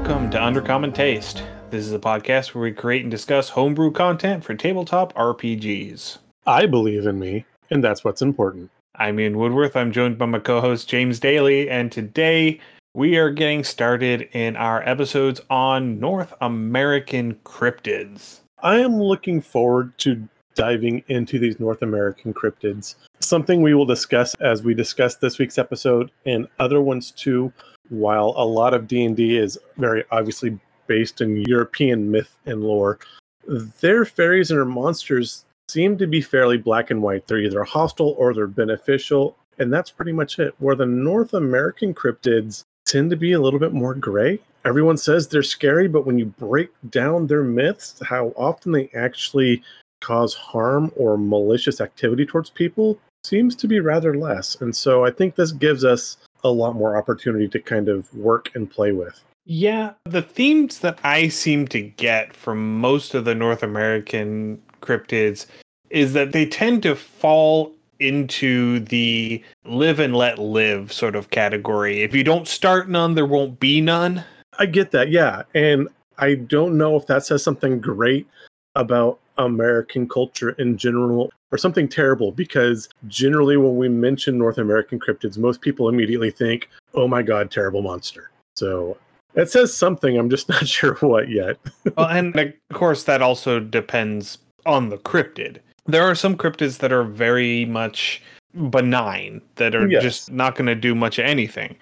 Welcome to Undercommon Taste. This is a podcast where we create and discuss homebrew content for tabletop RPGs. I believe in me, and that's what's important. I'm Ian Woodworth. I'm joined by my co host James Daly, and today we are getting started in our episodes on North American cryptids. I am looking forward to diving into these North American cryptids. Something we will discuss as we discuss this week's episode and other ones too. While a lot of D&D is very obviously based in European myth and lore, their fairies and their monsters seem to be fairly black and white. They're either hostile or they're beneficial, and that's pretty much it. Where the North American cryptids tend to be a little bit more gray. Everyone says they're scary, but when you break down their myths, how often they actually cause harm or malicious activity towards people seems to be rather less. And so I think this gives us a lot more opportunity to kind of work and play with. Yeah, the themes that I seem to get from most of the North American cryptids is that they tend to fall into the live and let live sort of category. If you don't start none, there won't be none. I get that, yeah. And I don't know if that says something great about American culture in general or something terrible because generally when we mention North American cryptids, most people immediately think, oh my God, terrible monster. So it says something. I'm just not sure what yet. well, and of course, that also depends on the cryptid. There are some cryptids that are very much benign, that are yes. just not going to do much of anything.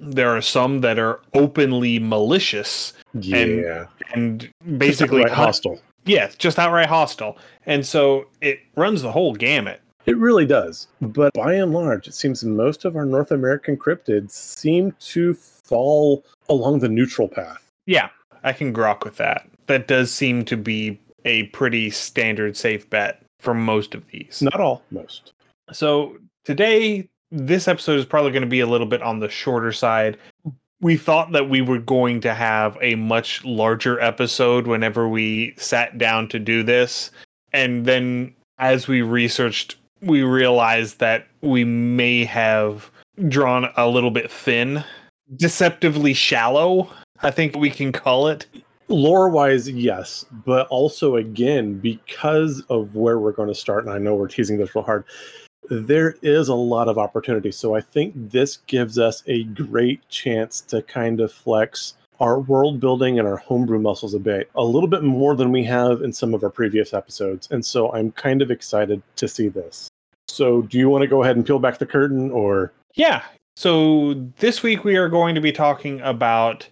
There are some that are openly malicious yeah. and, and basically hostile. Yeah, just outright hostile. And so it runs the whole gamut. It really does. But by and large, it seems most of our North American cryptids seem to fall along the neutral path. Yeah, I can grok with that. That does seem to be a pretty standard safe bet for most of these. Not all, most. So today, this episode is probably going to be a little bit on the shorter side. We thought that we were going to have a much larger episode whenever we sat down to do this. And then as we researched, we realized that we may have drawn a little bit thin, deceptively shallow, I think we can call it lore wise yes but also again because of where we're going to start and i know we're teasing this real hard there is a lot of opportunity. So i think this gives us a great chance to kind of flex our world building and our homebrew muscles a bit a little bit more than we have in some of our previous episodes. And so i'm kind of excited to see this. So do you want to go ahead and peel back the curtain or? Yeah. So this week we are going to be talking about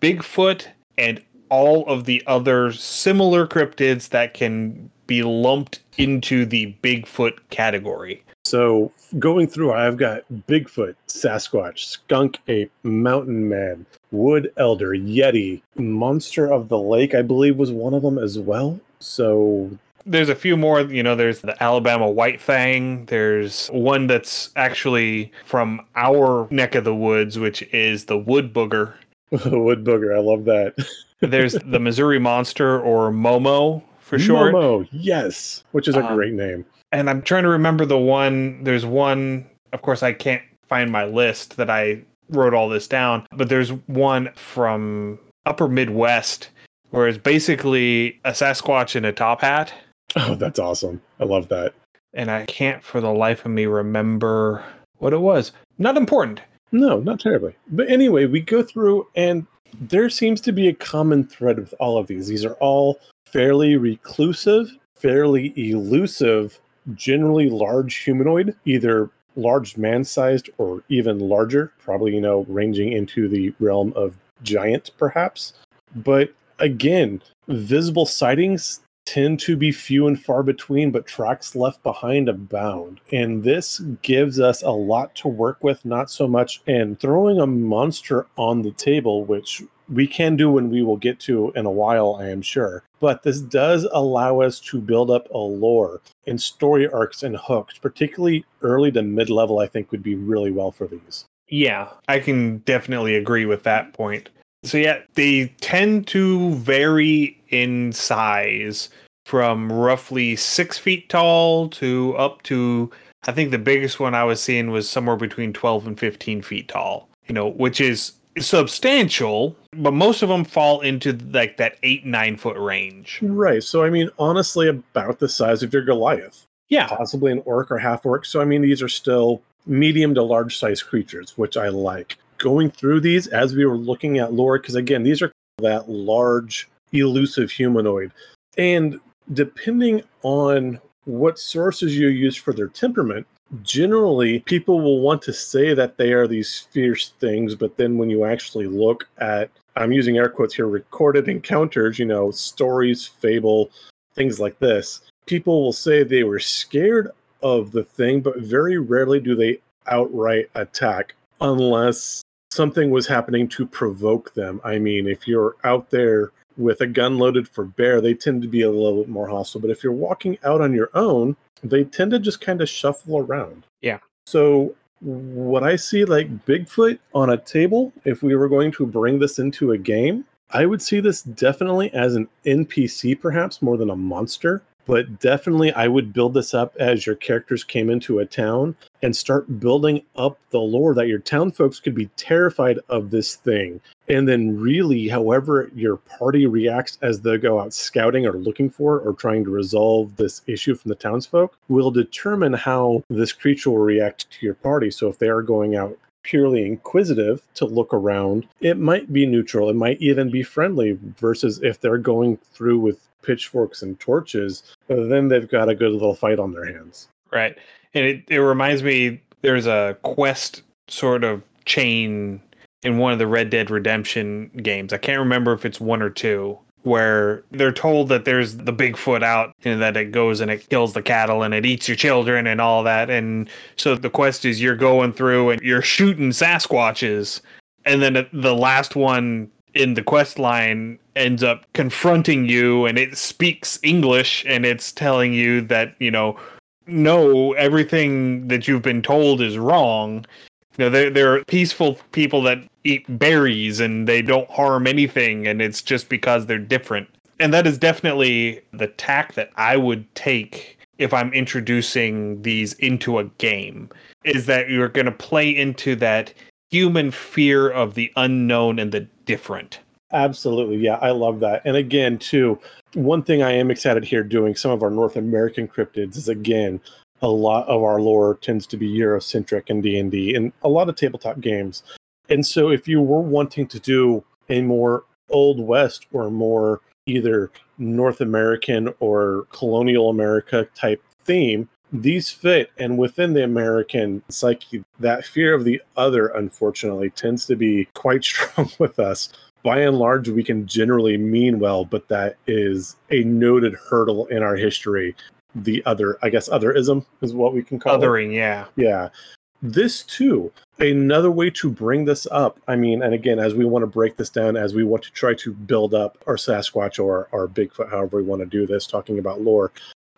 bigfoot and all of the other similar cryptids that can be lumped into the Bigfoot category. So going through, I've got Bigfoot, Sasquatch, Skunk Ape, Mountain Man, Wood Elder, Yeti, Monster of the Lake, I believe was one of them as well. So there's a few more, you know, there's the Alabama White Fang. There's one that's actually from our neck of the woods, which is the Wood Booger. wood Booger, I love that. There's the Missouri Monster or Momo for short. Momo, yes, which is a um, great name. And I'm trying to remember the one. There's one. Of course, I can't find my list that I wrote all this down, but there's one from Upper Midwest where it's basically a Sasquatch in a top hat. Oh, that's awesome! I love that. And I can't for the life of me remember what it was. Not important. No, not terribly. But anyway, we go through and there seems to be a common thread with all of these. These are all fairly reclusive, fairly elusive, generally large humanoid, either large man sized or even larger, probably, you know, ranging into the realm of giant, perhaps. But again, visible sightings tend to be few and far between, but tracks left behind abound. And this gives us a lot to work with, not so much in throwing a monster on the table, which we can do when we will get to in a while, I am sure. But this does allow us to build up a lore and story arcs and hooks, particularly early to mid level, I think would be really well for these. Yeah, I can definitely agree with that point. So yeah, they tend to vary in size from roughly six feet tall to up to I think the biggest one I was seeing was somewhere between twelve and fifteen feet tall. You know, which is substantial, but most of them fall into like that eight nine foot range. Right. So I mean, honestly, about the size of your Goliath, Yeah, possibly an orc or half orc. So I mean, these are still medium to large size creatures, which I like. Going through these as we were looking at lore, because again, these are that large, elusive humanoid, and depending on what sources you use for their temperament, generally people will want to say that they are these fierce things, but then when you actually look at, I'm using air quotes here, recorded encounters, you know, stories, fable, things like this, people will say they were scared of the thing, but very rarely do they outright attack unless something was happening to provoke them. I mean, if you're out there with a gun loaded for bear, they tend to be a little bit more hostile. But if you're walking out on your own, they tend to just kind of shuffle around. Yeah. So what I see like Bigfoot on a table, if we were going to bring this into a game, I would see this definitely as an NPC, perhaps more than a monster. But definitely, I would build this up as your characters came into a town and start building up the lore that your town folks could be terrified of this thing. And then, really, however your party reacts as they go out scouting or looking for or trying to resolve this issue from the townsfolk will determine how this creature will react to your party. So, if they are going out purely inquisitive to look around, it might be neutral. It might even be friendly, versus if they're going through with pitchforks and torches, then they've got a good little fight on their hands. right. And it, it reminds me there's a quest sort of chain in one of the Red Dead Redemption games. I can't remember if it's one or two. Where they're told that there's the Bigfoot out and that it goes and it kills the cattle and it eats your children and all that. And so the quest is you're going through and you're shooting Sasquatches. And then the last one in the quest line ends up confronting you and it speaks English and it's telling you that, you know, no, everything that you've been told is wrong. You know, they're, they're peaceful people that eat berries and they don't harm anything, and it's just because they're different. And that is definitely the tack that I would take if I'm introducing these into a game, is that you're going to play into that human fear of the unknown and the different. Absolutely. Yeah, I love that. And again, too, one thing I am excited here doing some of our North American cryptids is again, a lot of our lore tends to be Eurocentric in D&D and a lot of tabletop games. And so if you were wanting to do a more old west or more either North American or colonial America type theme, these fit and within the American psyche, that fear of the other unfortunately tends to be quite strong with us by and large, we can generally mean well, but that is a noted hurdle in our history. The other, I guess, otherism is what we can call it. Othering, yeah. Yeah. This too, another way to bring this up. I mean, and again, as we want to break this down, as we want to try to build up our Sasquatch or our Bigfoot, however we want to do this, talking about lore,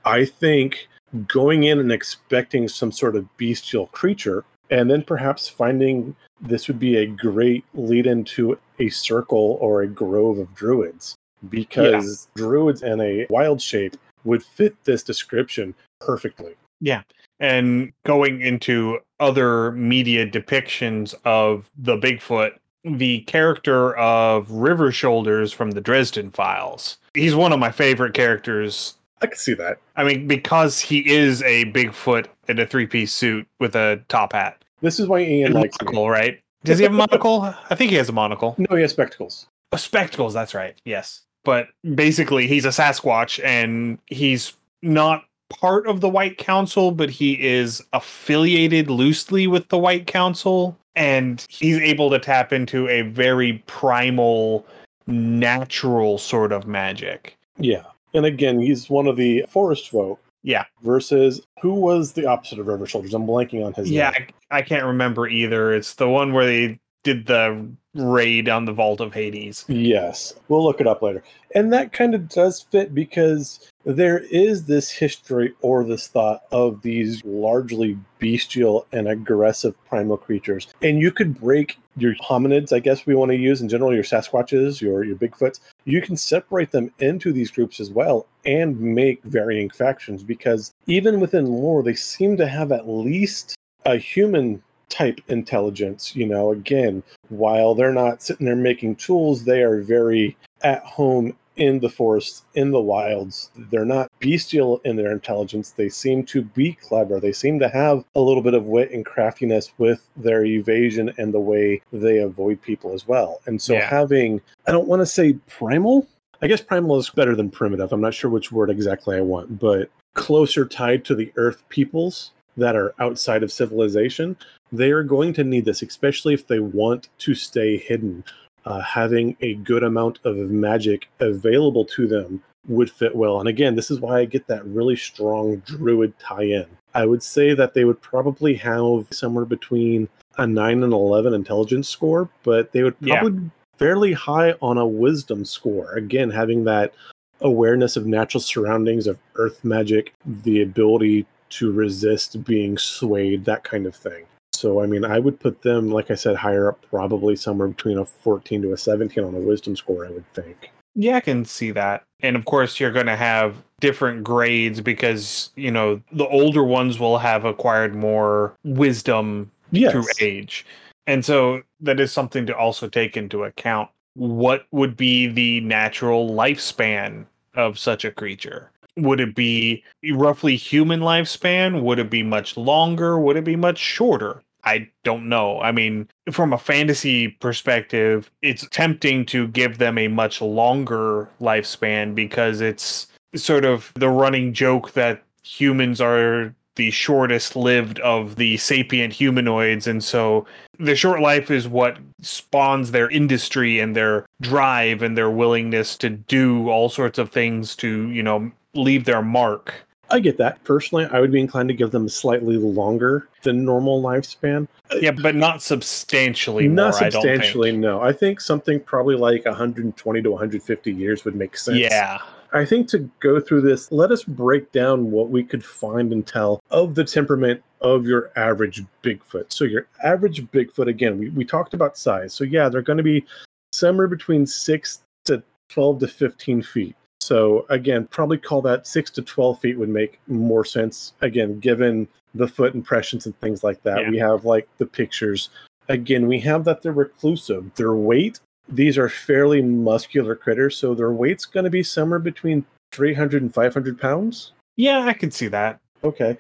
I think going in and expecting some sort of bestial creature and then perhaps finding this would be a great lead into a circle or a grove of druids because druids in a wild shape would fit this description perfectly. Yeah. And going into other media depictions of the Bigfoot, the character of River Shoulders from the Dresden Files. He's one of my favorite characters. I can see that. I mean, because he is a Bigfoot in a three piece suit with a top hat. This is why Ian likes me. monocle, right? Does he have a monocle? I think he has a monocle. No, he has spectacles. Oh, spectacles, that's right. Yes. But basically, he's a Sasquatch and he's not part of the White Council, but he is affiliated loosely with the White Council. And he's able to tap into a very primal, natural sort of magic. Yeah. And again, he's one of the forest folk Yeah. versus who was the opposite of River Shoulders? I'm blanking on his Yeah. name. I, I can't remember either. It's the one where they did the raid on the Vault of Hades. Yes, we'll look it up later. And that kind of does fit because there is this history or this thought of these largely bestial and aggressive primal creatures. And you could break your hominids, I guess we want to use in general, your Sasquatches, your, your Bigfoots, you can separate them into these groups as well and make varying factions because even within lore, they seem to have at least a human type intelligence. You know, again, while they're not sitting there making tools, they are very at home in the forest, in the wilds. They're not bestial in their intelligence. They seem to be clever. They seem to have a little bit of wit and craftiness with their evasion and the way they avoid people as well. And so Yeah. having, I don't want to say primal. I guess primal is better than primitive. I'm not sure which word exactly I want, but closer tied to the earth peoples that are outside of civilization, they are going to need this, especially if they want to stay hidden uh, having a good amount of magic available to them would fit well. And again, this is why I get that really strong druid tie in. I would say that they would probably have somewhere between a 9 and 11 intelligence score, but they would probably be fairly high on a wisdom score. Again, having that awareness of natural surroundings, of earth magic, the ability to resist being swayed, that kind of thing. So, I mean, I would put them, like I said, higher up, probably somewhere between a 14 to a 17 on a wisdom score, I would think. Yeah, I can see that. And of course, you're going to have different grades because, you know, the older ones will have acquired more wisdom Yes. through age. And so that is something to also take into account. What would be the natural lifespan of such a creature? Would it be roughly human lifespan? Would it be much longer? Would it be much shorter? I don't know. I mean, from a fantasy perspective, it's tempting to give them a much longer lifespan because it's sort of the running joke that humans are the shortest lived of the sapient humanoids. And so the short life is what spawns their industry and their drive and their willingness to do all sorts of things to, you know, leave their mark. I get that. Personally, I would be inclined to give them slightly longer than normal lifespan. Uh, yeah, but not substantially Not more, I substantially, no. I think something probably like 120 to 150 years would make sense. Yeah. I think to go through this, let us break down what we could find and tell of the temperament of your average Bigfoot. So, your average Bigfoot, again, we, we talked about size. So, yeah, they're going to be somewhere between 6 to 12 to 15 feet. So, again, probably call that 6 to 12 feet would make more sense, again, given the foot impressions and things like that. Yeah. We have like the pictures. Again, we have that they're reclusive. Their weight these are fairly muscular critters, so their weight's going to be somewhere between 300 and 500 pounds. Yeah, I can see that. Okay.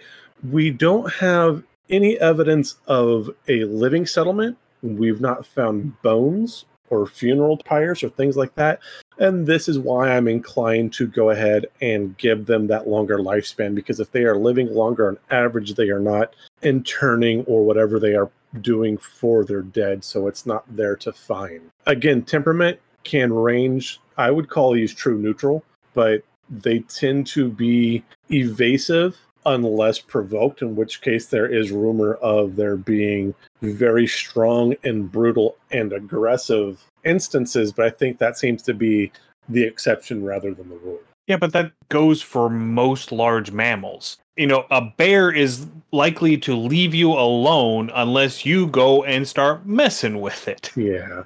We don't have any evidence of a living settlement. We've not found bones or funeral pyres or things like that. And this is why I'm inclined to go ahead and give them that longer lifespan because if they are living longer on average, they are not interning or whatever they are doing for their dead. So it's not there to find. Again, temperament can range, I would call these true neutral, but they tend to be evasive unless provoked, in which case there is rumor of there being very strong and brutal and aggressive instances, but I think that seems to be the exception rather than the rule. Yeah, but that goes for most large mammals. You know, a bear is likely to leave you alone unless you go and start messing with it. Yeah.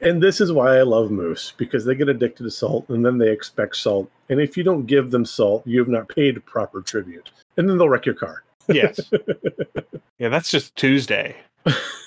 And this is why I love moose because they get addicted to salt and then they expect salt. And if you don't give them salt, you have not paid proper tribute. And then they'll wreck your car. Yes. yeah, that's just Tuesday.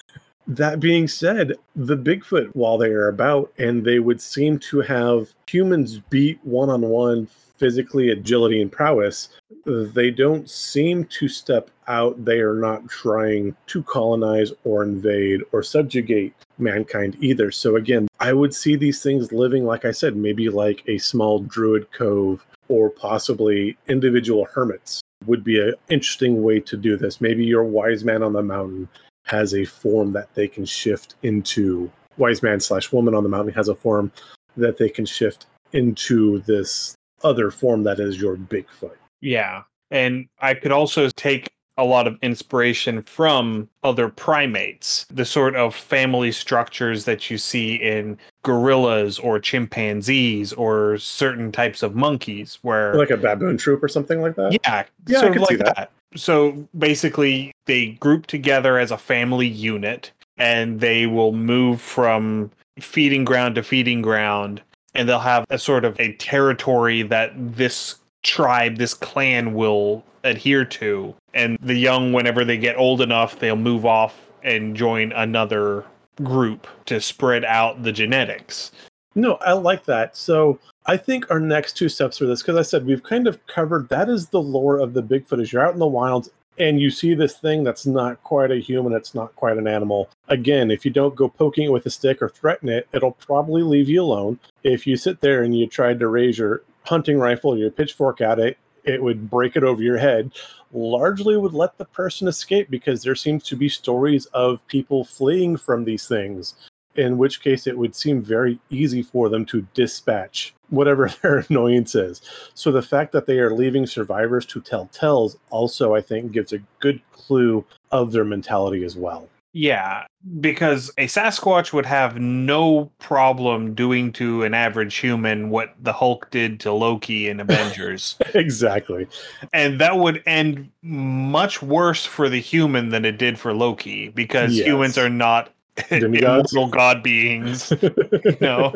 That being said, the Bigfoot, while they are about and they would seem to have humans beat one on one physically, agility, and prowess, they don't seem to step out. They are not trying to colonize or invade or subjugate mankind either. So, again, I would see these things living, like I said, maybe like a small druid cove or possibly individual hermits would be an interesting way to do this. Maybe your wise man on the mountain has a form that they can shift into wise man slash woman on the mountain has a form that they can shift into this other form that is your Bigfoot. Yeah. And I could also take a lot of inspiration from other primates, the sort of family structures that you see in gorillas or chimpanzees or certain types of monkeys, where Like a baboon troop or something like that. yeah, Yeah, I sort of see like that. that. So basically, they group together as a family unit, and they will move from feeding ground to feeding ground, and they'll have a sort of a territory that this tribe, this clan will adhere to. And the young, whenever they get old enough, they'll move off and join another group to spread out the genetics. No, I like that. So I think our next two steps for this, because I said we've kind of covered that is the lore of the Bigfoot. Is you're out in the wilds and you see this thing that's not quite a human, it's not quite an animal. Again, if you don't go poking it with a stick or threaten it, it'll probably leave you alone. If you sit there and you tried to raise your hunting rifle your pitchfork at it, it would break it over your head. Largely would let the person escape because there seems to be stories of people fleeing from these things in which case it would seem very easy for them to dispatch whatever their annoyance is. So the fact that they are leaving survivors to tell tales also, I think, gives a good clue of their mentality as well. Yeah, because a Sasquatch would have no problem doing to an average human what the Hulk did to Loki in Avengers. exactly. And that would end much worse for the human than it did for Loki because yes. humans are not Demigods? immortal god beings. no.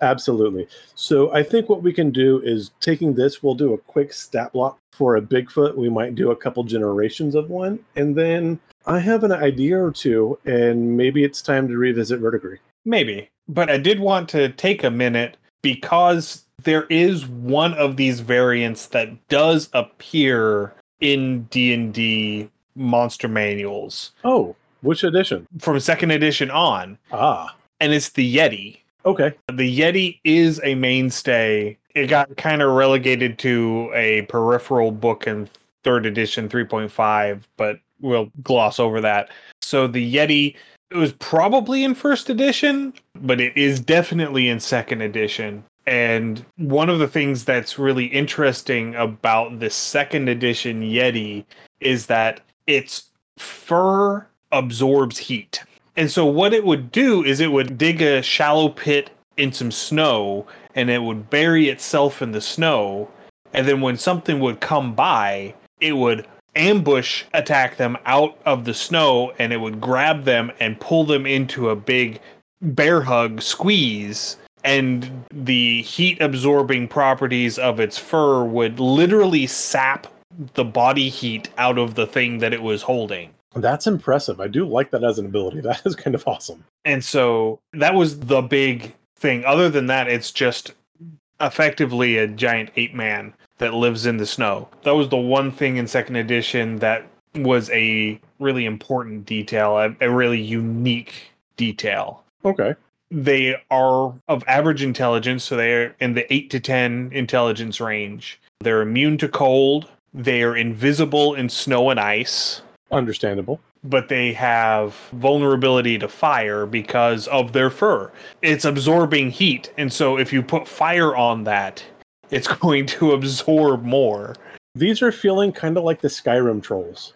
Absolutely. So I think what we can do is taking this, we'll do a quick stat block for a Bigfoot. We might do a couple generations of one. And then I have an idea or two, and maybe it's time to revisit verdigris. Maybe. But I did want to take a minute because there is one of these variants that does appear in D&D monster manuals. Oh. Which edition? From second edition on. Ah. And it's the Yeti. Okay. The Yeti is a mainstay. It got kind of relegated to a peripheral book in third edition 3.5, but we'll gloss over that. So the Yeti it was probably in first edition, but it is definitely in second edition. And one of the things that's really interesting about the second edition Yeti is that its fur absorbs heat. And so what it would do is it would dig a shallow pit in some snow and it would bury itself in the snow. And then when something would come by, it would ambush attack them out of the snow and it would grab them and pull them into a big bear hug squeeze and the heat absorbing properties of its fur would literally sap the body heat out of the thing that it was holding. That's impressive. I do like that as an ability. That is kind of awesome. And so that was the big thing. Other than that, it's just effectively a giant ape man that lives in the snow. That was the one thing in second edition that was a really important detail, a, a really unique detail. Okay. They are of average intelligence, so they're in the 8 to 10 intelligence range. They're immune to cold. They are invisible in snow and ice. Understandable. But they have vulnerability to fire because of their fur. It's absorbing heat. And so if you put fire on that, it's going to absorb more. These are feeling kind of like the Skyrim trolls.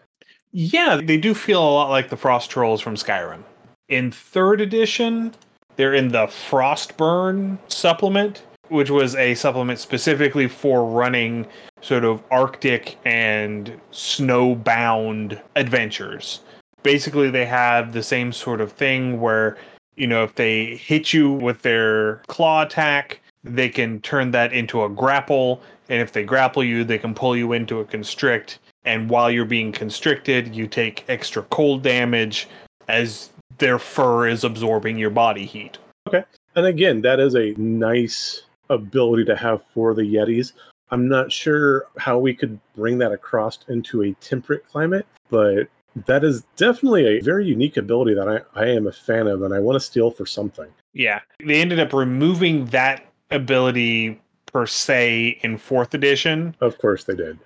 Yeah, they do feel a lot like the frost trolls from Skyrim. In third edition, they're in the Frostburn supplement, which was a supplement specifically for running sort of Arctic and snowbound adventures. Basically, they have the same sort of thing where, you know, if they hit you with their claw attack, they can turn that into a grapple. And if they grapple you, they can pull you into a constrict. And while you're being constricted, you take extra cold damage as their fur is absorbing your body heat. Okay. And again, that is a nice ability to have for the Yetis. I'm not sure how we could bring that across into a temperate climate, but that is definitely a very unique ability that I, I am a fan of and I want to steal for something. Yeah. They ended up removing that ability per se in fourth edition. Of course they did.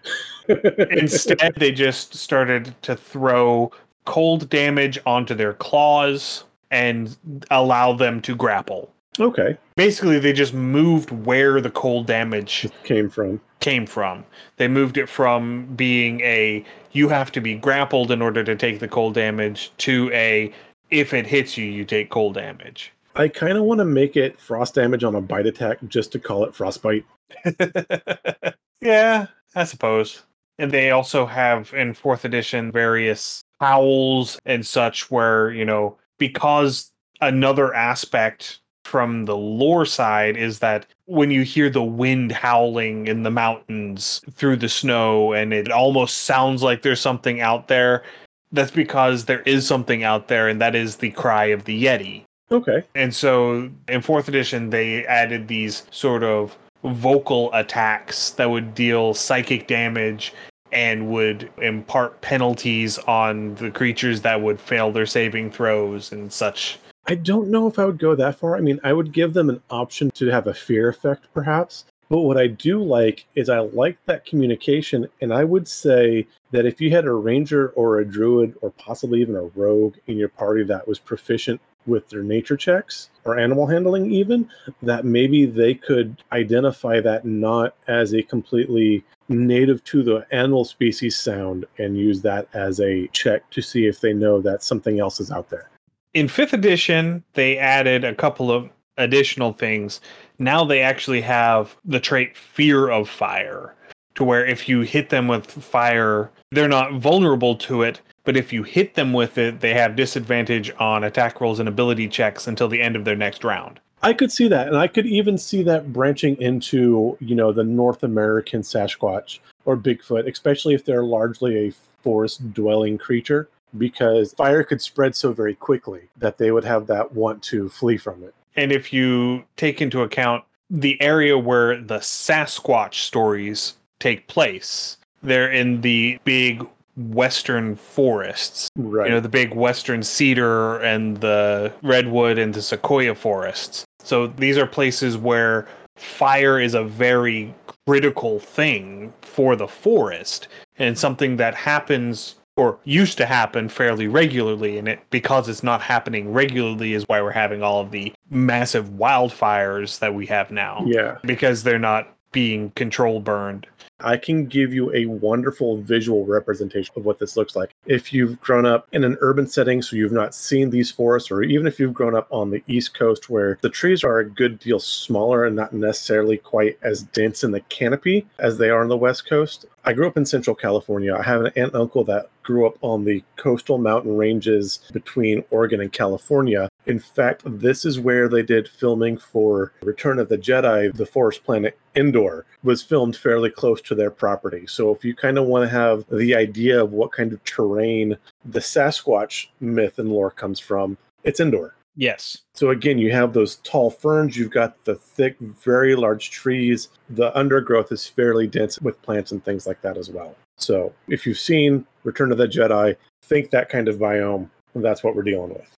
Instead, they just started to throw cold damage onto their claws and allow them to grapple. Okay. Basically, they just moved where the cold damage came from. Came from. They moved it from being a you have to be grappled in order to take the cold damage to a if it hits you, you take cold damage. I kind of want to make it frost damage on a bite attack just to call it frostbite. yeah, I suppose. And they also have in fourth edition various howls and such where, you know, because another aspect from the lore side is that when you hear the wind howling in the mountains through the snow and it almost sounds like there's something out there That's because there is something out there, and that is the cry of the Yeti. Okay. And so in fourth edition, they added these sort of vocal attacks that would deal psychic damage and would impart penalties on the creatures that would fail their saving throws and such. I don't know if I would go that far. I mean, I would give them an option to have a fear effect, perhaps. But what I do like is I like that communication. And I would say that if you had a ranger or a druid or possibly even a rogue in your party that was proficient with their nature checks or animal handling, even, that maybe they could identify that not as a completely native to the animal species sound and use that as a check to see if they know that something else is out there. In fifth edition, they added a couple of additional things. Now they actually have the trait fear of fire, to where if you hit them with fire, they're not vulnerable to it, but if you hit them with it, they have disadvantage on attack rolls and ability checks until the end of their next round. I could see that, and I could even see that branching into you know the North American Sasquatch or Bigfoot, especially if they're largely a forest dwelling creature, because fire could spread so very quickly that they would have that want to flee from it. And if you take into account the area where the Sasquatch stories take place, they're in the big western forests. Right. You know, the big western cedar and the redwood and the sequoia forests. So these are places where fire is a very critical thing for the forest and something that happens or used to happen fairly regularly and it because it's not happening regularly is why we're having all of the massive wildfires that we have now yeah. because they're not being control burned I can give you a wonderful visual representation of what this looks like. If you've grown up in an urban setting, so you've not seen these forests, or even if you've grown up on the East Coast where the trees are a good deal smaller and not necessarily quite as dense in the canopy as they are on the West Coast. I grew up in Central California. I have an aunt and uncle that grew up on the coastal mountain ranges between Oregon and California. In fact, this is where they did filming for Return of the Jedi, the forest planet Endor was filmed fairly close to their property. So if you kind of want to have the idea of what kind of terrain the Sasquatch myth and lore comes from, it's Endor. yes So again, you have those tall ferns, you've got the thick, very large trees. The undergrowth is fairly dense with plants and things like that as well. So if you've seen Return of the Jedi, think that kind of biome, and that's what we're dealing with.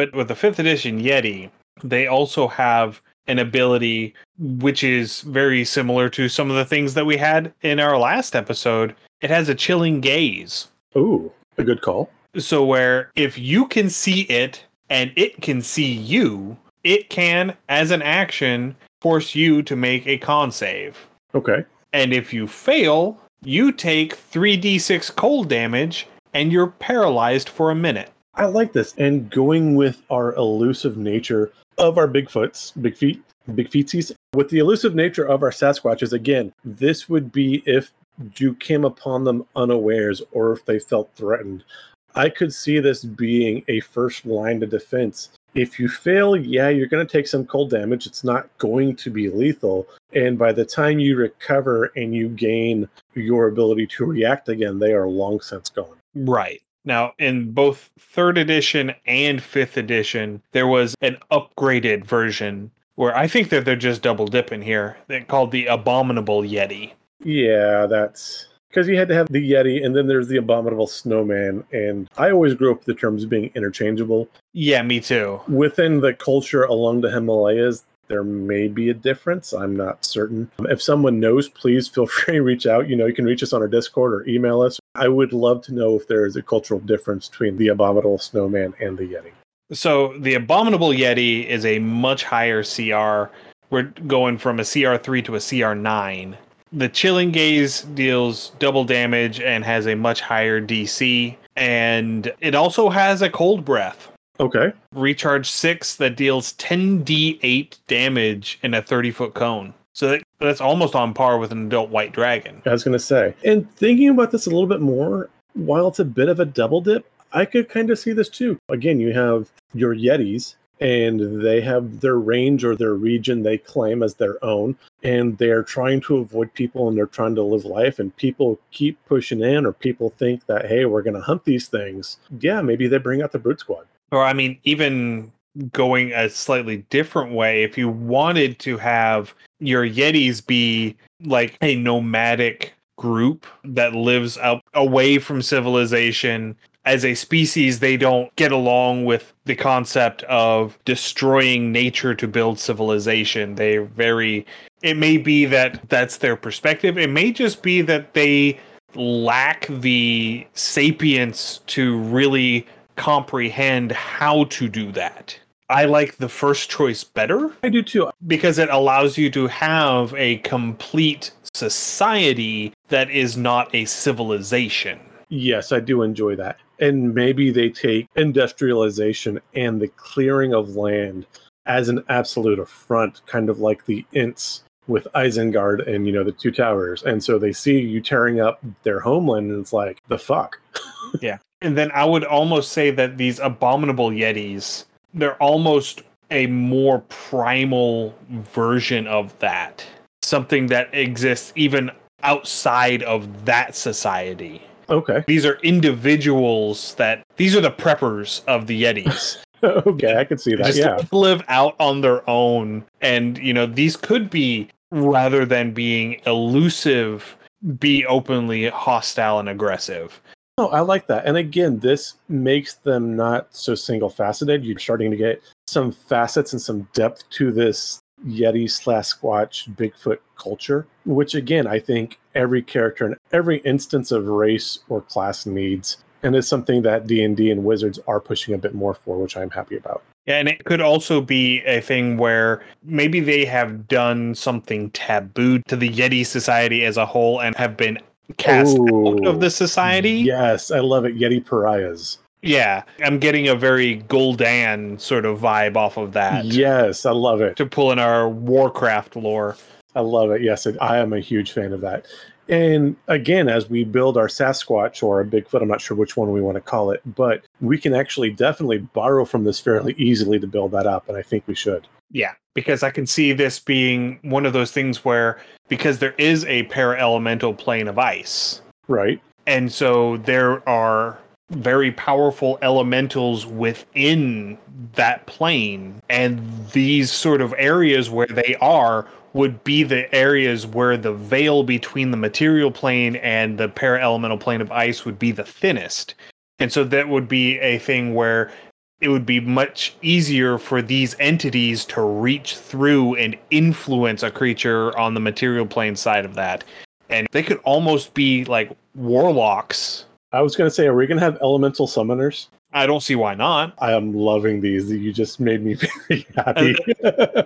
But with the fifth edition Yeti, they also have an ability which is very similar to some of the things that we had in our last episode. It has a chilling gaze. Ooh, a good call. So, where if you can see it and it can see you, it can, as an action, force you to make a con save. Okay. And if you fail, you take 3d6 cold damage and you're paralyzed for a minute. I like this. And going with our elusive nature of our Bigfoots, big feet, big feetsies, with the elusive nature of our Sasquatches, again, this would be if you came upon them unawares or if they felt threatened. I could see this being a first line of defense. If you fail, yeah, you're going to take some cold damage. It's not going to be lethal. And by the time you recover and you gain your ability to react again, they are long since gone. Right. Now, in both third edition and fifth edition, there was an upgraded version where I think that they're just double dipping here. They're called the Abominable Yeti. Yeah, that's because you had to have the Yeti, and then there's the abominable snowman. And I always grew up with the terms being interchangeable. Yeah, me too. Within the culture along the Himalayas, there may be a difference. I'm not certain. Um, if someone knows, please feel free to reach out. You know, you can reach us on our Discord or email us. I would love to know if there is a cultural difference between the abominable snowman and the Yeti. So the Abominable Yeti is a much higher CR. We're going from a CR3 to a CR9. The Chilling Gaze deals double damage and has a much higher DC. And it also has a Cold Breath. Okay. Recharge 6 that deals 10d8 damage in a 30 foot cone. So that, that's almost on par with an adult white dragon. I was going to say. And thinking about this a little bit more, while it's a bit of a double dip, I could kind of see this too. Again, you have your Yetis, and they have their range or their region they claim as their own and they're trying to avoid people and they're trying to live life and people keep pushing in or people think that hey we're going to hunt these things yeah maybe they bring out the brute squad or i mean even going a slightly different way if you wanted to have your yetis be like a nomadic group that lives out away from civilization as a species, they don't get along with the concept of destroying nature to build civilization. They're very, it may be that that's their perspective. It may just be that they lack the sapience to really comprehend how to do that. I like the first choice better. I do too. Because it allows you to have a complete society that is not a civilization. Yes, I do enjoy that and maybe they take industrialization and the clearing of land as an absolute affront, kind of like the Ents with Isengard and you know the two towers, and so they see you tearing up their homeland, and it's like the fuck. yeah, and then I would almost say that these abominable Yetis, they're almost a more primal version of that, something that exists even outside of that society. Okay. These are individuals that these are the preppers of the Yetis. okay, I can see that. Just yeah. live out on their own. And, you know, these could be, rather than being elusive, be openly hostile and aggressive. Oh, I like that. And again, this makes them not so single faceted. You're starting to get some facets and some depth to this Yeti slash Squatch Bigfoot culture, which again, I think every character and every instance of race or class needs. And it's something that D&D and Wizards are pushing a bit more for, which I'm happy about. Yeah, and it could also be a thing where maybe they have done something taboo to the Yeti society as a whole and have been cast Ooh, out of the society. Yes, I love it. Yeti pariahs. Yeah, I'm getting a very Gul'dan sort of vibe off of that. Yes, I love it. To pull in our Warcraft lore. I love it. Yes, I am a huge fan of that. And again, as we build our Sasquatch or a Bigfoot, I'm not sure which one we want to call it, but we can actually definitely borrow from this fairly easily to build that up. And I think we should. Yeah, because I can see this being one of those things where, because there is a para elemental plane of ice. Right. And so there are very powerful elementals within that plane. And these sort of areas where they are would be the areas where the veil between the material plane and the para elemental plane of ice would be the thinnest. And so that would be a thing where it would be much easier for these entities to reach through and influence a creature on the material plane side of that. And they could almost be like warlocks. I was going to say, are we going to have elemental summoners? I don't see why not. I am loving these. You just made me very happy.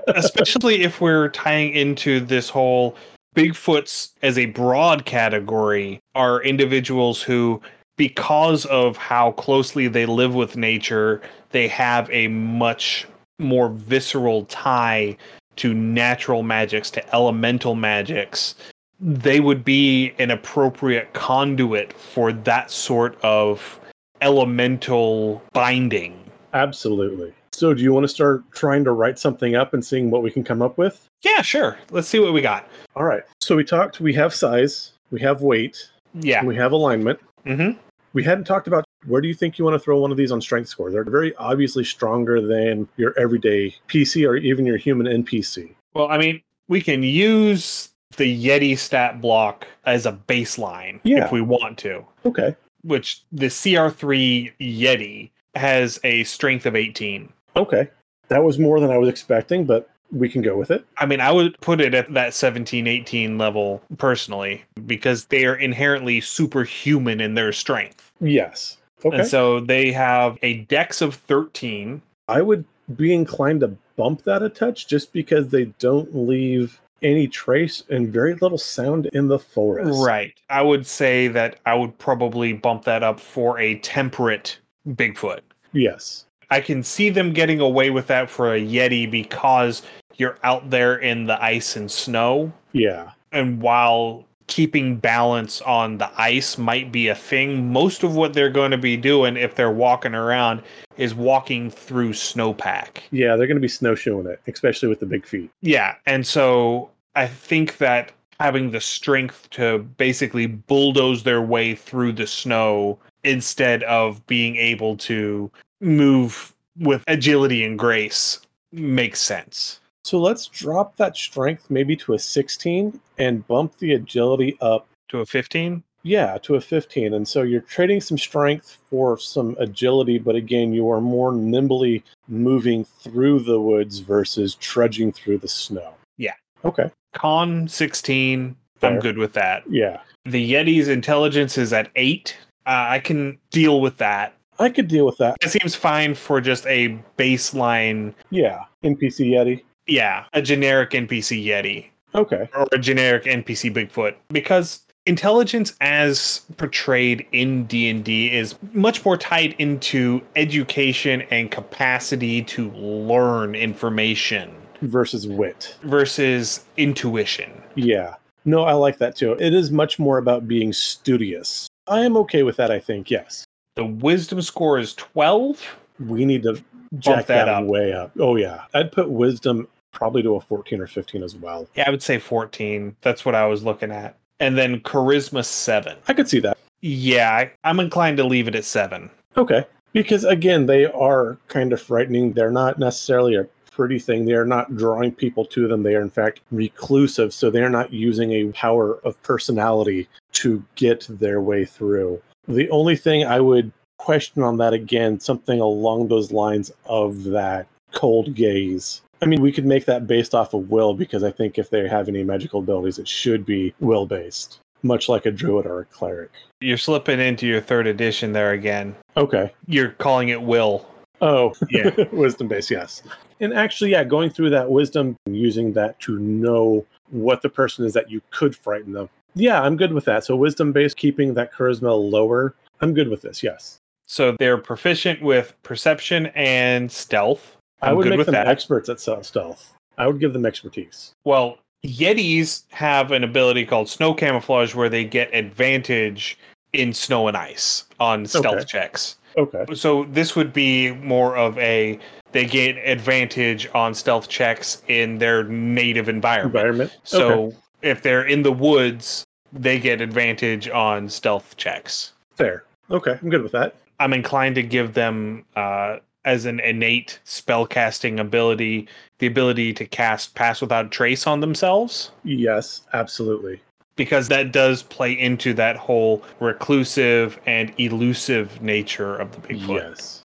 Especially if we're tying into this whole Bigfoots as a broad category are individuals who, because of how closely they live with nature, they have a much more visceral tie to natural magics, to elemental magics. They would be an appropriate conduit for that sort of elemental binding. Absolutely. So, do you want to start trying to write something up and seeing what we can come up with? Yeah, sure. Let's see what we got. All right. So, we talked, we have size, we have weight, yeah, we have alignment. Mm-hmm. We hadn't talked about where do you think you want to throw one of these on strength score? They're very obviously stronger than your everyday PC or even your human NPC. Well, I mean, we can use the Yeti stat block as a baseline yeah. if we want to. Okay which the CR3 Yeti has a strength of 18. Okay. That was more than I was expecting, but we can go with it. I mean, I would put it at that 17, 18 level personally because they are inherently superhuman in their strength. Yes. Okay. And so they have a dex of 13. I would be inclined to bump that a touch just because they don't leave any trace and very little sound in the forest. Right. I would say that I would probably bump that up for a temperate Bigfoot. Yes. I can see them getting away with that for a Yeti because you're out there in the ice and snow. Yeah. And while keeping balance on the ice might be a thing. Most of what they're going to be doing if they're walking around is walking through snowpack. Yeah, they're going to be snowshoeing it, especially with the big feet. Yeah, and so I think that having the strength to basically bulldoze their way through the snow instead of being able to move with agility and grace makes sense. So let's drop that strength maybe to a 16 and bump the agility up. To a 15? Yeah, to a 15. And so you're trading some strength for some agility, but again, you are more nimbly moving through the woods versus trudging through the snow. Yeah. Okay. Con 16. I'm good with that. Yeah. The Yeti's intelligence is at 8. Uh, I can deal with that. I could deal with that. It seems fine for just a baseline, Yeah. NPC Yeti. Yeah, a generic NPC Yeti. Okay. or a generic NPC Bigfoot because intelligence as portrayed in D&D is much more tied into education and capacity to learn information Versus wit. versus intuition. Yeah. No, I like that too. It is much more about being studious. I am okay with that, I think, yes. The wisdom score is 12. We need to jack that that, up. way up. Oh, yeah. I'd put wisdom probably to a 14 or 15 as well. Yeah, I would say 14. That's what I was looking at. And then charisma 7. I could see that. Yeah, I'm inclined to leave it at 7. Okay. Because again, they are kind of frightening. They're not necessarily a pretty thing. They are not drawing people to them. They are, in fact, reclusive. So they are not using a power of personality to get their way through. The only thing I would question on that again, something along those lines of that cold gaze. I mean, we could make that based off of will because I think if they have any magical abilities, it should be will based, much like a druid or a cleric. You're slipping into your third edition there again. Okay. You're calling it will. Oh, Yeah. wisdom base, yes. And actually, yeah, going through that wisdom and using that to know what the person is that you could frighten them. Yeah, I'm good with that. So, wisdom based, keeping that charisma lower. I'm good with this, yes. So they're proficient with perception and stealth. I I'm would good make with them that. experts at stealth- stealth. I would give them expertise. Well, Yetis have an ability called snow camouflage where they get advantage in snow and ice on stealth Okay. checks. Okay. So this would be more of a they get advantage on stealth checks in their native environment. Environment. So okay. if they're in the woods, they get advantage on stealth checks. Fair. Okay. I'm good with that. I'm inclined to give them uh, as an innate spellcasting ability the ability to cast Pass Without Trace on themselves Yes, absolutely. because that does play into that whole reclusive and elusive nature of the Bigfoot. Yes.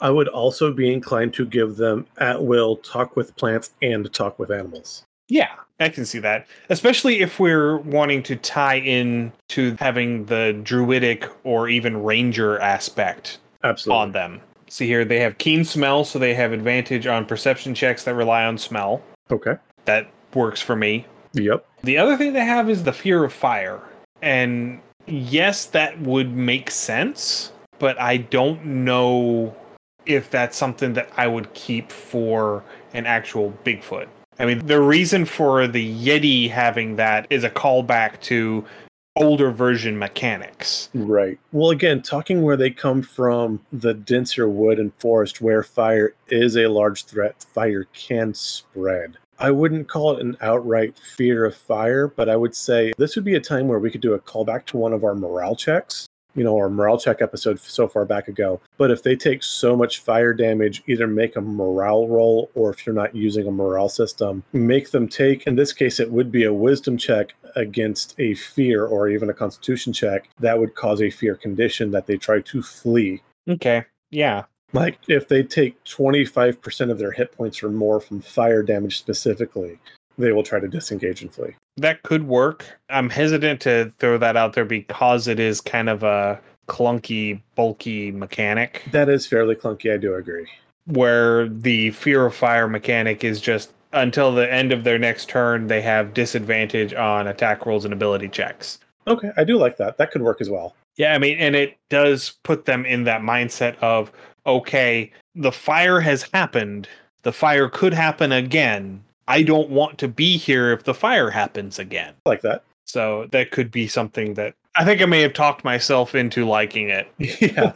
I would also be inclined to give them at will talk with plants and talk with animals. Yeah, I can see that. Especially if we're wanting to tie in to having the druidic or even ranger aspect Absolutely. on them. See here, they have keen smell, so they have advantage on perception checks that rely on smell. Okay. That works for me. Yep. The other thing they have is the fear of fire. And yes, that would make sense, but I don't know if that's something that I would keep for an actual Bigfoot. I mean, the reason for the Yeti having that is a callback to older version mechanics. Right. Well, again, talking where they come from, the denser wood and forest where fire is a large threat, fire can spread. I wouldn't call it an outright fear of fire, but I would say this would be a time where we could do a callback to one of our morale checks. You know, our morale check episode so far back ago. But if they take so much fire damage, either make a morale roll, or if you're not using a morale system, make them take, in this case, it would be a wisdom check against a fear or even a constitution check that would cause a fear condition that they try to flee. Okay. Yeah. Like if they take 25% of their hit points or more from fire damage specifically, they will try to disengage and flee. That could work. I'm hesitant to throw that out there because it is kind of a clunky, bulky mechanic. That is fairly clunky, I do agree. where the fear of fire mechanic is just until the end of their next turn they have disadvantage on attack rolls and ability checks. Okay, I do like that. That could work as well. Yeah, I mean, and it does put them in that mindset of okay, the fire has happened. The fire could happen again. I don't want to be here if the fire happens again. I like that. So that could be something that I think I may have talked myself into liking it. yeah.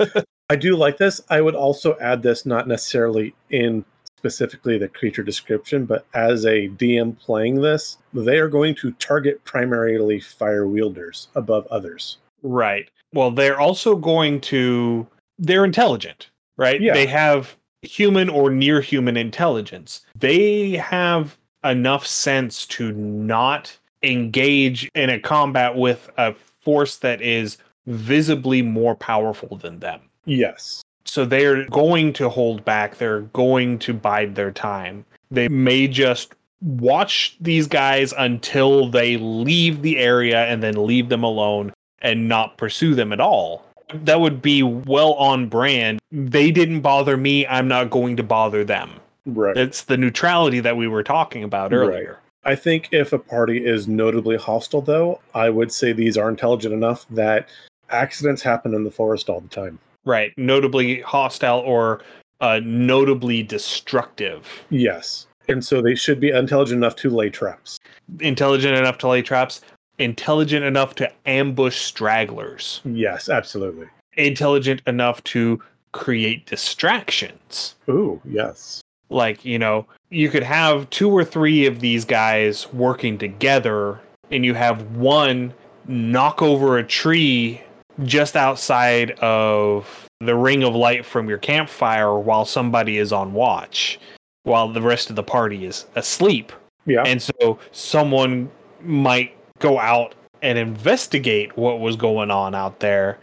I do like this. I would also add this not necessarily in specifically the creature description, but as a DM playing this, they are going to target primarily fire wielders above others. Right. Well, they're also going to they're intelligent, right? Yeah. They have human or near human intelligence. They have enough sense to not engage in a combat with a force that is visibly more powerful than them. Yes. So they're going to hold back. They're going to bide their time. They may just watch these guys until they leave the area and then leave them alone and not pursue them at all. That would be well on brand. They didn't bother me. I'm not going to bother them. Right. It's the neutrality that we were talking about Right. earlier. I think if a party is notably hostile, though, I would say these are intelligent enough that accidents happen in the forest all the time. Right. Notably hostile or uh, notably destructive. Yes. And so they should be intelligent enough to lay traps. Intelligent enough to lay traps. Intelligent enough to ambush stragglers. Yes, absolutely. Intelligent enough to create distractions. Ooh, yes. like you know you could have two or three of these guys working together and you have one knock over a tree just outside of the ring of light from your campfire while somebody is on watch while the rest of the party is asleep Yeah. and so someone might go out and investigate what was going on out there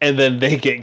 and then they get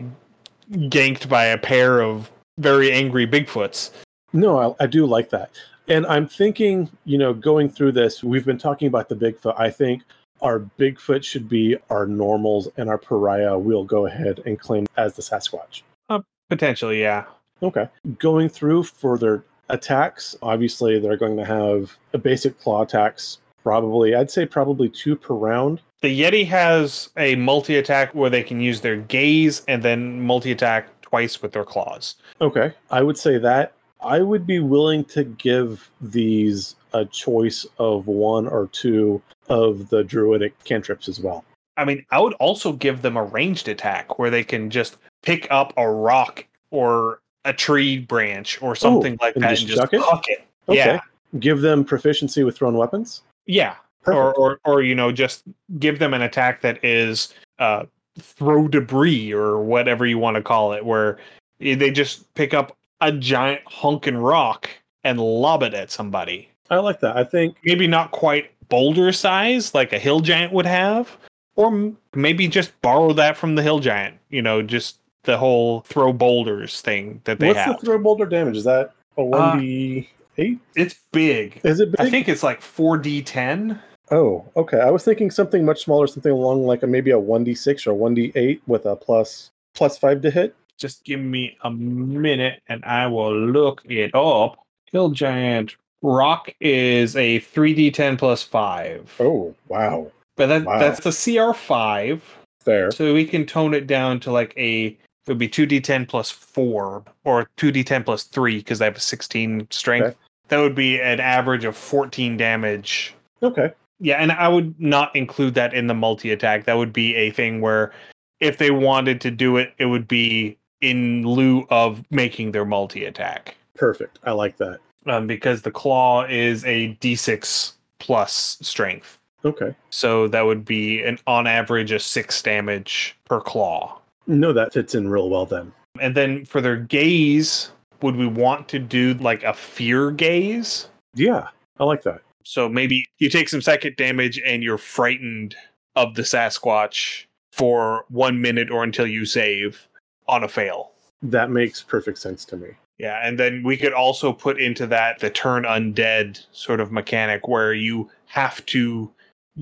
ganked by a pair of very angry bigfoots No, I, I do like that. And I'm thinking, you know, going through this, we've been talking about the Bigfoot. I think our Bigfoot should be our normals, and our pariah we'll go ahead and claim as the Sasquatch. Uh, potentially, yeah. Okay. Going through further attacks, obviously they're going to have a basic claw attacks, probably, I'd say probably two per round. The Yeti has a multi attack where they can use their gaze and then multi attack twice with their claws. Okay. I would say that. I would be willing to give these a choice of one or two of the druidic cantrips as well. I mean, I would also give them a ranged attack where they can just pick up a rock or a tree branch or oh, something like and that just and just chuck it? huck it. Okay. Yeah. Give them proficiency with thrown weapons. Yeah. Or, Perfect. or or you know, just give them an attack that is uh throw debris or whatever you want to call it, where they just pick up a giant hunkin' rock and lob it at somebody. I like that. I think maybe not quite boulder size like a hill giant would have or m- maybe just borrow that from the hill giant you know just the whole throw boulders thing that they what's have What's the throw boulder damage? Is that a one d eight? it's big Is it big? i think it's like 4d10 Oh, okay. I was thinking something much smaller, something along like a, maybe a one d six or one d eight with a plus plus five to hit. just give me a minute and i will look it up hill giant rock is a 3d10 plus 5 Oh, wow. but that, wow. that's the cr5 There. So we can tone it down to like a it would be two d10 plus four or two d10 plus three because I have a 16 strength. Okay. That would be an average of 14 damage. Okay. Yeah, and I would not include that in the multi attack. That would be a thing where if they wanted to do it, it would be in lieu of making their multi attack. Perfect. I like that. Um, because the claw is a d6 plus strength. Okay. So that would be an on average a six damage per claw. No, that fits in real well then. And then for their gaze, would we want to do like a fear gaze? Yeah, I like that. So maybe you take some second damage and you're frightened of the Sasquatch for one minute or until you save on a fail. That makes perfect sense to me. Yeah, and then we could also put into that the turn undead sort of mechanic where you have to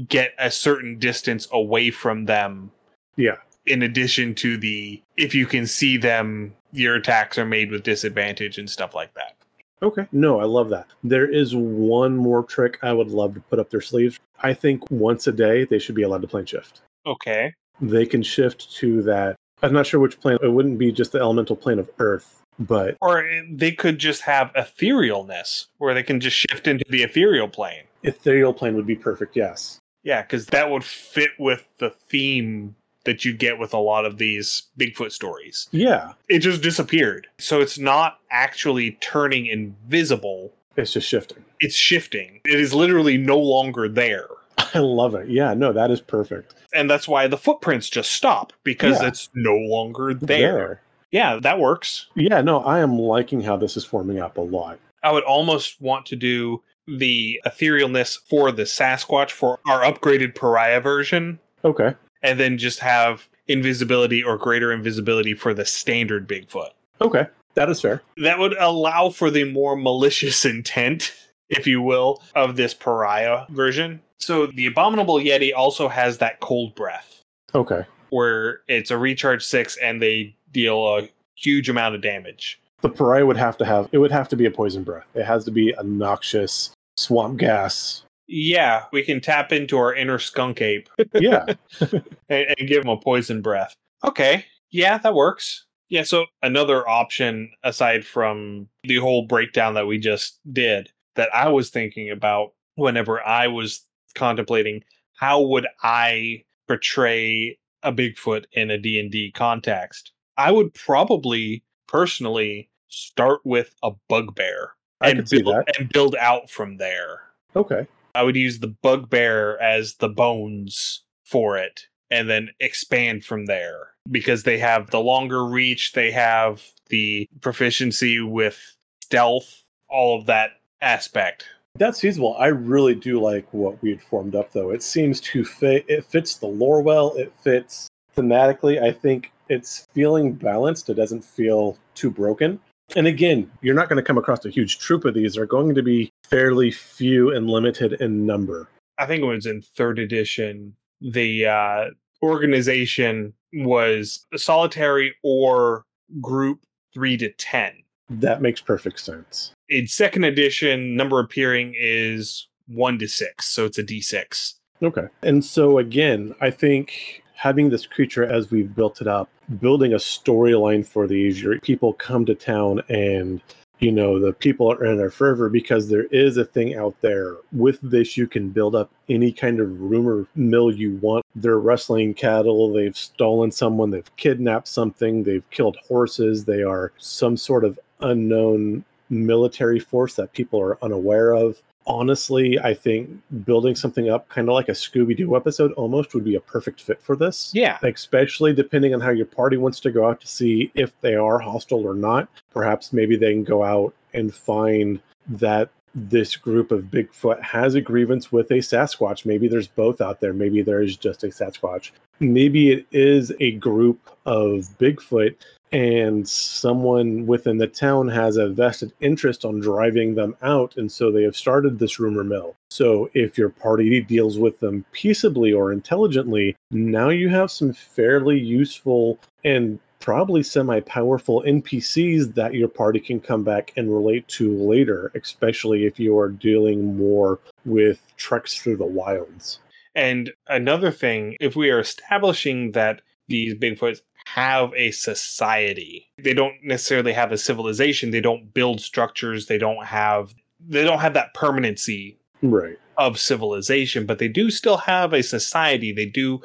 get a certain distance away from them. Yeah. In addition to the if you can see them, your attacks are made with disadvantage and stuff like that. Okay. No, I love that. There is one more trick I would love to put up their sleeves. I think once a day they should be allowed to plane shift. Okay. They can shift to that. I'm not sure which plane. It wouldn't be just the elemental plane of Earth, but Or they could just have etherealness where they can just shift into the ethereal plane. ethereal plane would be perfect. Yes. Yeah, because that would fit with the theme that you get with a lot of these Bigfoot stories. Yeah, It just disappeared. So it's not actually turning invisible, it's just shifting. it's shifting. It is literally no longer there. I love it. Yeah, no, that is perfect. And that's why the footprints just stop because Yeah. it's no longer there. Yeah, that works. Yeah, no, I am liking how this is forming up a lot. I would almost want to do the etherealness for the Sasquatch for our upgraded pariah version, Okay. And then just have invisibility or greater invisibility for the standard Bigfoot. Okay. That is fair. That would allow for the more malicious intent, if you will, of this pariah version. So the Abominable Yeti also has that cold breath, Okay. where it's a recharge six and they deal a huge amount of damage. The pariah would have to have it would have to be a poison breath. It has to be a noxious swamp gas. Yeah, we can tap into our inner skunk ape Yeah. and, and give him a poison breath. Okay, yeah, that works. Yeah, so another option aside from the whole breakdown that we just did that I was thinking about whenever I was contemplating how would I portray a Bigfoot in a D&D context. I would probably personally start with a bugbear I and build, and build out from there. Okay. I would use the bugbear as the bones for it and then expand from there because they have the longer reach, they have the proficiency with stealth, all of that aspect. That's feasible. I really do like what we had formed up though. It seems to fit it fits the lore well, it fits thematically. I think it's feeling balanced. It doesn't feel too broken. And again, you're not going to come across a huge troop of these. They're going to be fairly few and limited in number. I think it was in third edition, the uh, organization was solitary or group three to 10. That makes perfect sense. In second edition, number appearing is one to six, so it's a d6. Okay. And so again, I think having this creature as we've built it up, building a storyline for these, your people come to town and you know the people are in a fervor because there is a thing out there. With this you can build up any kind of rumor mill you want. They're wrestling cattle. They've stolen someone. They've kidnapped something. They've killed horses. They are some sort of unknown military force that people are unaware of honestly, I think building something up kind of like a Scooby Doo episode almost would be a perfect fit for this. Yeah. Especially depending on how your party wants to go out to see if they are hostile or not. Perhaps maybe they can go out and find that this group of Bigfoot has a grievance with a Sasquatch. Maybe there's both out there. Maybe there's just a Sasquatch. Maybe it is a group of Bigfoot and someone within the town has a vested interest on driving them out and so they have started this rumor mill so if your party deals with them peaceably or intelligently now you have some fairly useful and probably semi-powerful npcs that your party can come back and relate to later especially if you are dealing more with treks through the wilds And another thing, if we are establishing that these Bigfoots have a society, they don't necessarily have a civilization, they don't build structures, they don't have they don't have that permanency right of civilization, but they do still have a society. They do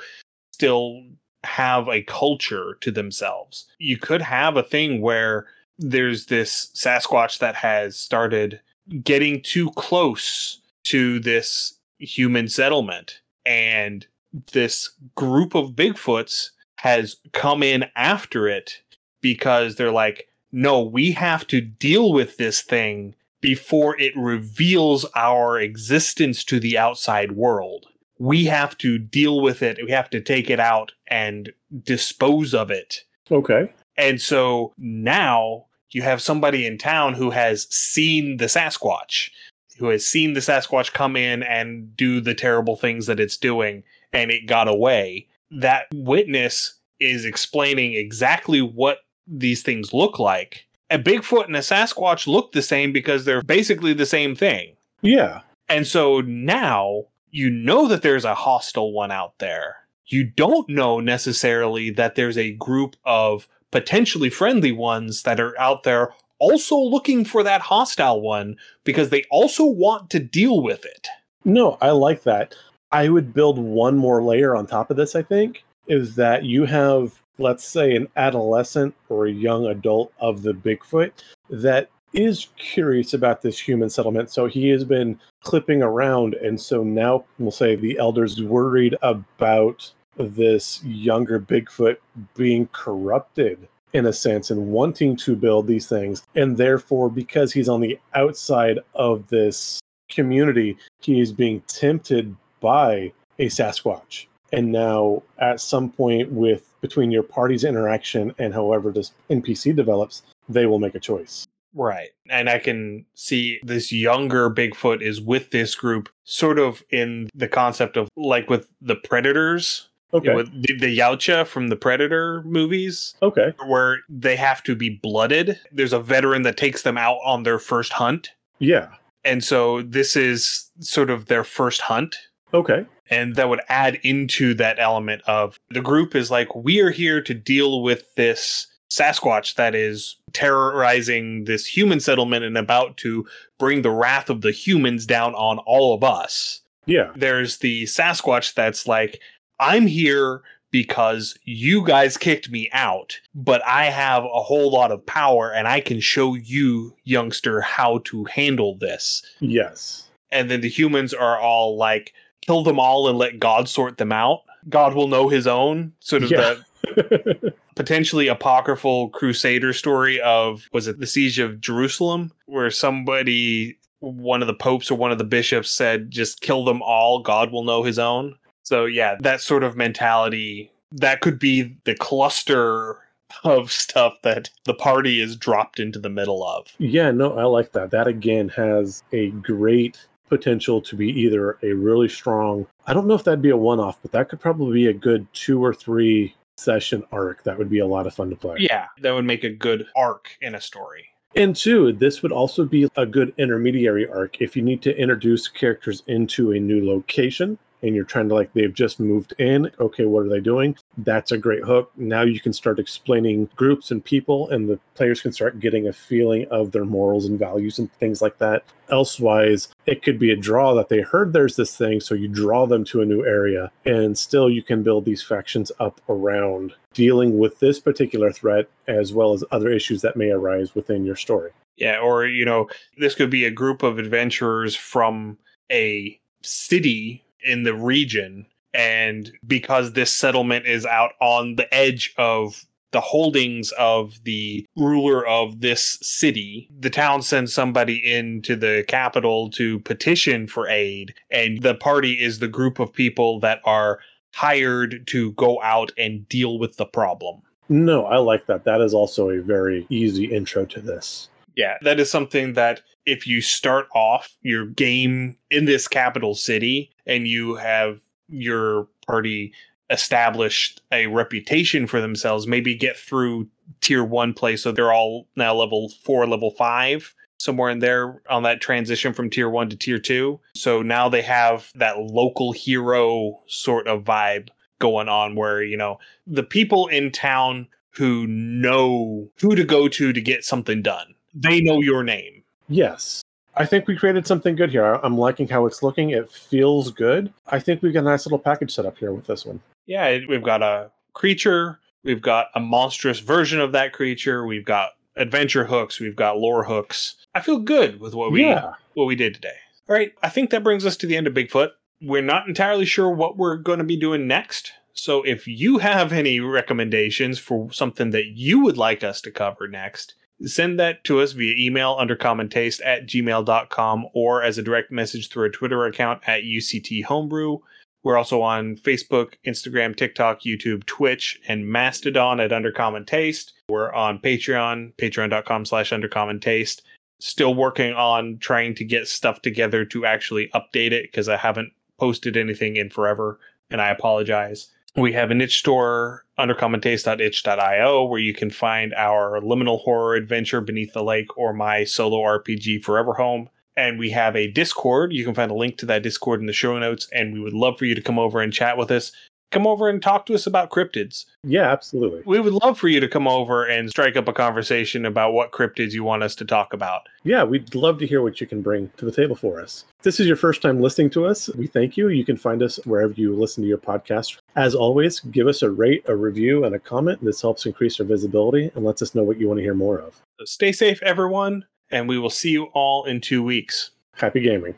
still have a culture to themselves. You could have a thing where there's this Sasquatch that has started getting too close to this human settlement, and this group of Bigfoots has come in after it because they're like, no, we have to deal with this thing before it reveals our existence to the outside world. We have to deal with it. We have to take it out and dispose of it. okay And so now you have somebody in town who has seen the Sasquatch, who has seen the Sasquatch come in and do the terrible things that it's doing, and it got away. That witness is explaining exactly what these things look like. A Bigfoot and a Sasquatch look the same because they're basically the same thing. yeah And so now you know that there's a hostile one out there. You don't know necessarily that there's a group of potentially friendly ones that are out there also looking for that hostile one because they also want to deal with it. No, I like that. I would build one more layer on top of this, I think, is that you have, let's say, an adolescent or a young adult of the Bigfoot that is curious about this human settlement. So he has been clipping around. And so now we'll say the elders worried about this younger Bigfoot being corrupted in a sense and wanting to build these things. And therefore, because he's on the outside of this community, he is being tempted by a Sasquatch. And now, at some point, with between your party's interaction and however this NPC develops, they will make a choice. Right. And I can see this younger Bigfoot is with this group, sort of in the concept of like with the Predators. Okay. With the, the Yautja from the Predator movies, Okay. where they have to be blooded. There's a veteran that takes them out on their first hunt. Yeah. And so this is sort of their first hunt. Okay. And that would add into that element of the group is like, we are here to deal with this Sasquatch that is terrorizing this human settlement and about to bring the wrath of the humans down on all of us. Yeah. There's the Sasquatch that's like, I'm here because you guys kicked me out, but I have a whole lot of power and I can show you, youngster, how to handle this. Yes. And then the humans are all like, kill them all and let God sort them out. God will know his own. Sort of Yeah. the potentially apocryphal crusader story of was it the siege of Jerusalem where somebody one of the popes or one of the bishops said just kill them all God will know his own. So yeah, that sort of mentality that could be the cluster of stuff that the party is dropped into the middle of. Yeah, no, I like that. That again has a great potential to be either a really strong, I don't know if that'd be a one off, but that could probably be a good two or three session arc. That would be a lot of fun to play. Yeah, that would make a good arc in a story. And two, this would also be a good intermediary arc if you need to introduce characters into a new location and you're trying to like they've just moved in okay what are they doing? That's a great hook. Now you can start explaining groups and people and the players can start getting a feeling of their morals and values and things like that. Elsewise it could be a draw that they heard there's this thing so you draw them to a new area and still you can build these factions up around dealing with this particular threat as well as other issues that may arise within your story. Yeah, or you know, this could be a group of adventurers from a city in the region and because this settlement is out on the edge of the holdings of the ruler of this city, the town sends somebody into the capital to petition for aid, and the party is the group of people that are hired to go out and deal with the problem. no i like that that is also a very easy intro to this Yeah, that is something that if you start off your game in this capital city and you have your party established a reputation for themselves, maybe get through tier one play so they're all now level four, level five, somewhere in there on that transition from tier one to tier two. So now they have that local hero sort of vibe going on where, you know, the people in town who know who to go to to get something done they know your name. Yes. I think we created something good here. I'm liking how it's looking. It feels good. I think we've got a nice little package set up here with this one. Yeah, we've got a creature, we've got a monstrous version of that creature, we've got adventure hooks, we've got lore hooks. I feel good with what we yeah. what we did today. All right, I think that brings us to the end of Bigfoot. We're not entirely sure what we're going to be doing next. So if you have any recommendations for something that you would like us to cover next, send that to us via email under common taste at gmail.com or as a direct message through our Twitter account at UCT Homebrew. We're also on Facebook, Instagram, TikTok, YouTube, Twitch, and Mastodon at Undercommon Taste. We're on Patreon, patreon.com slash undercommon taste. Still working on trying to get stuff together to actually update it because I haven't posted anything in forever, and I apologize. We have an itch store, undercommontaste.itch.io, where you can find our liminal horror adventure Beneath the Lake or my solo RPG Forever Home. And we have a Discord. You can find a link to that Discord in the show notes. And we would love for you to come over and chat with us. come over and talk to us about cryptids. Yeah, absolutely. We would love for you to come over and strike up a conversation about what cryptids you want us to talk about. Yeah, we'd love to hear what you can bring to the table for us. If this is your first time listening to us, we thank you. You can find us wherever you listen to your podcast. As always, give us a rate, a review, and a comment. This helps increase our visibility and lets us know what you want to hear more of. So stay safe, everyone, and we will see you all in two weeks. Happy gaming.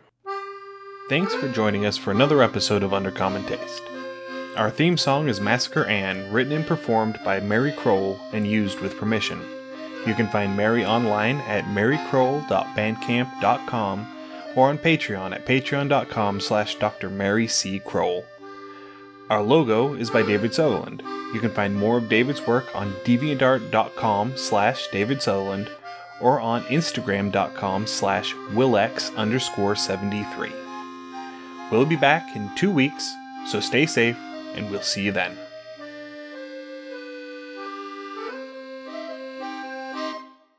Thanks for joining us for another episode of Undercommon Taste. Our theme song is Massacre Anne, written and performed by Mary Crowell and used with permission. You can find Mary online at marycrowell.bandcamp.com or on Patreon at patreon.com slash Dr. Mary C. Crowell. Our logo is by David Sutherland. You can find more of David's work on deviantart.com slash David Sutherland or on instagram.com slash wilex underscore 73. We'll be back in two weeks, so stay safe, and we'll see you then.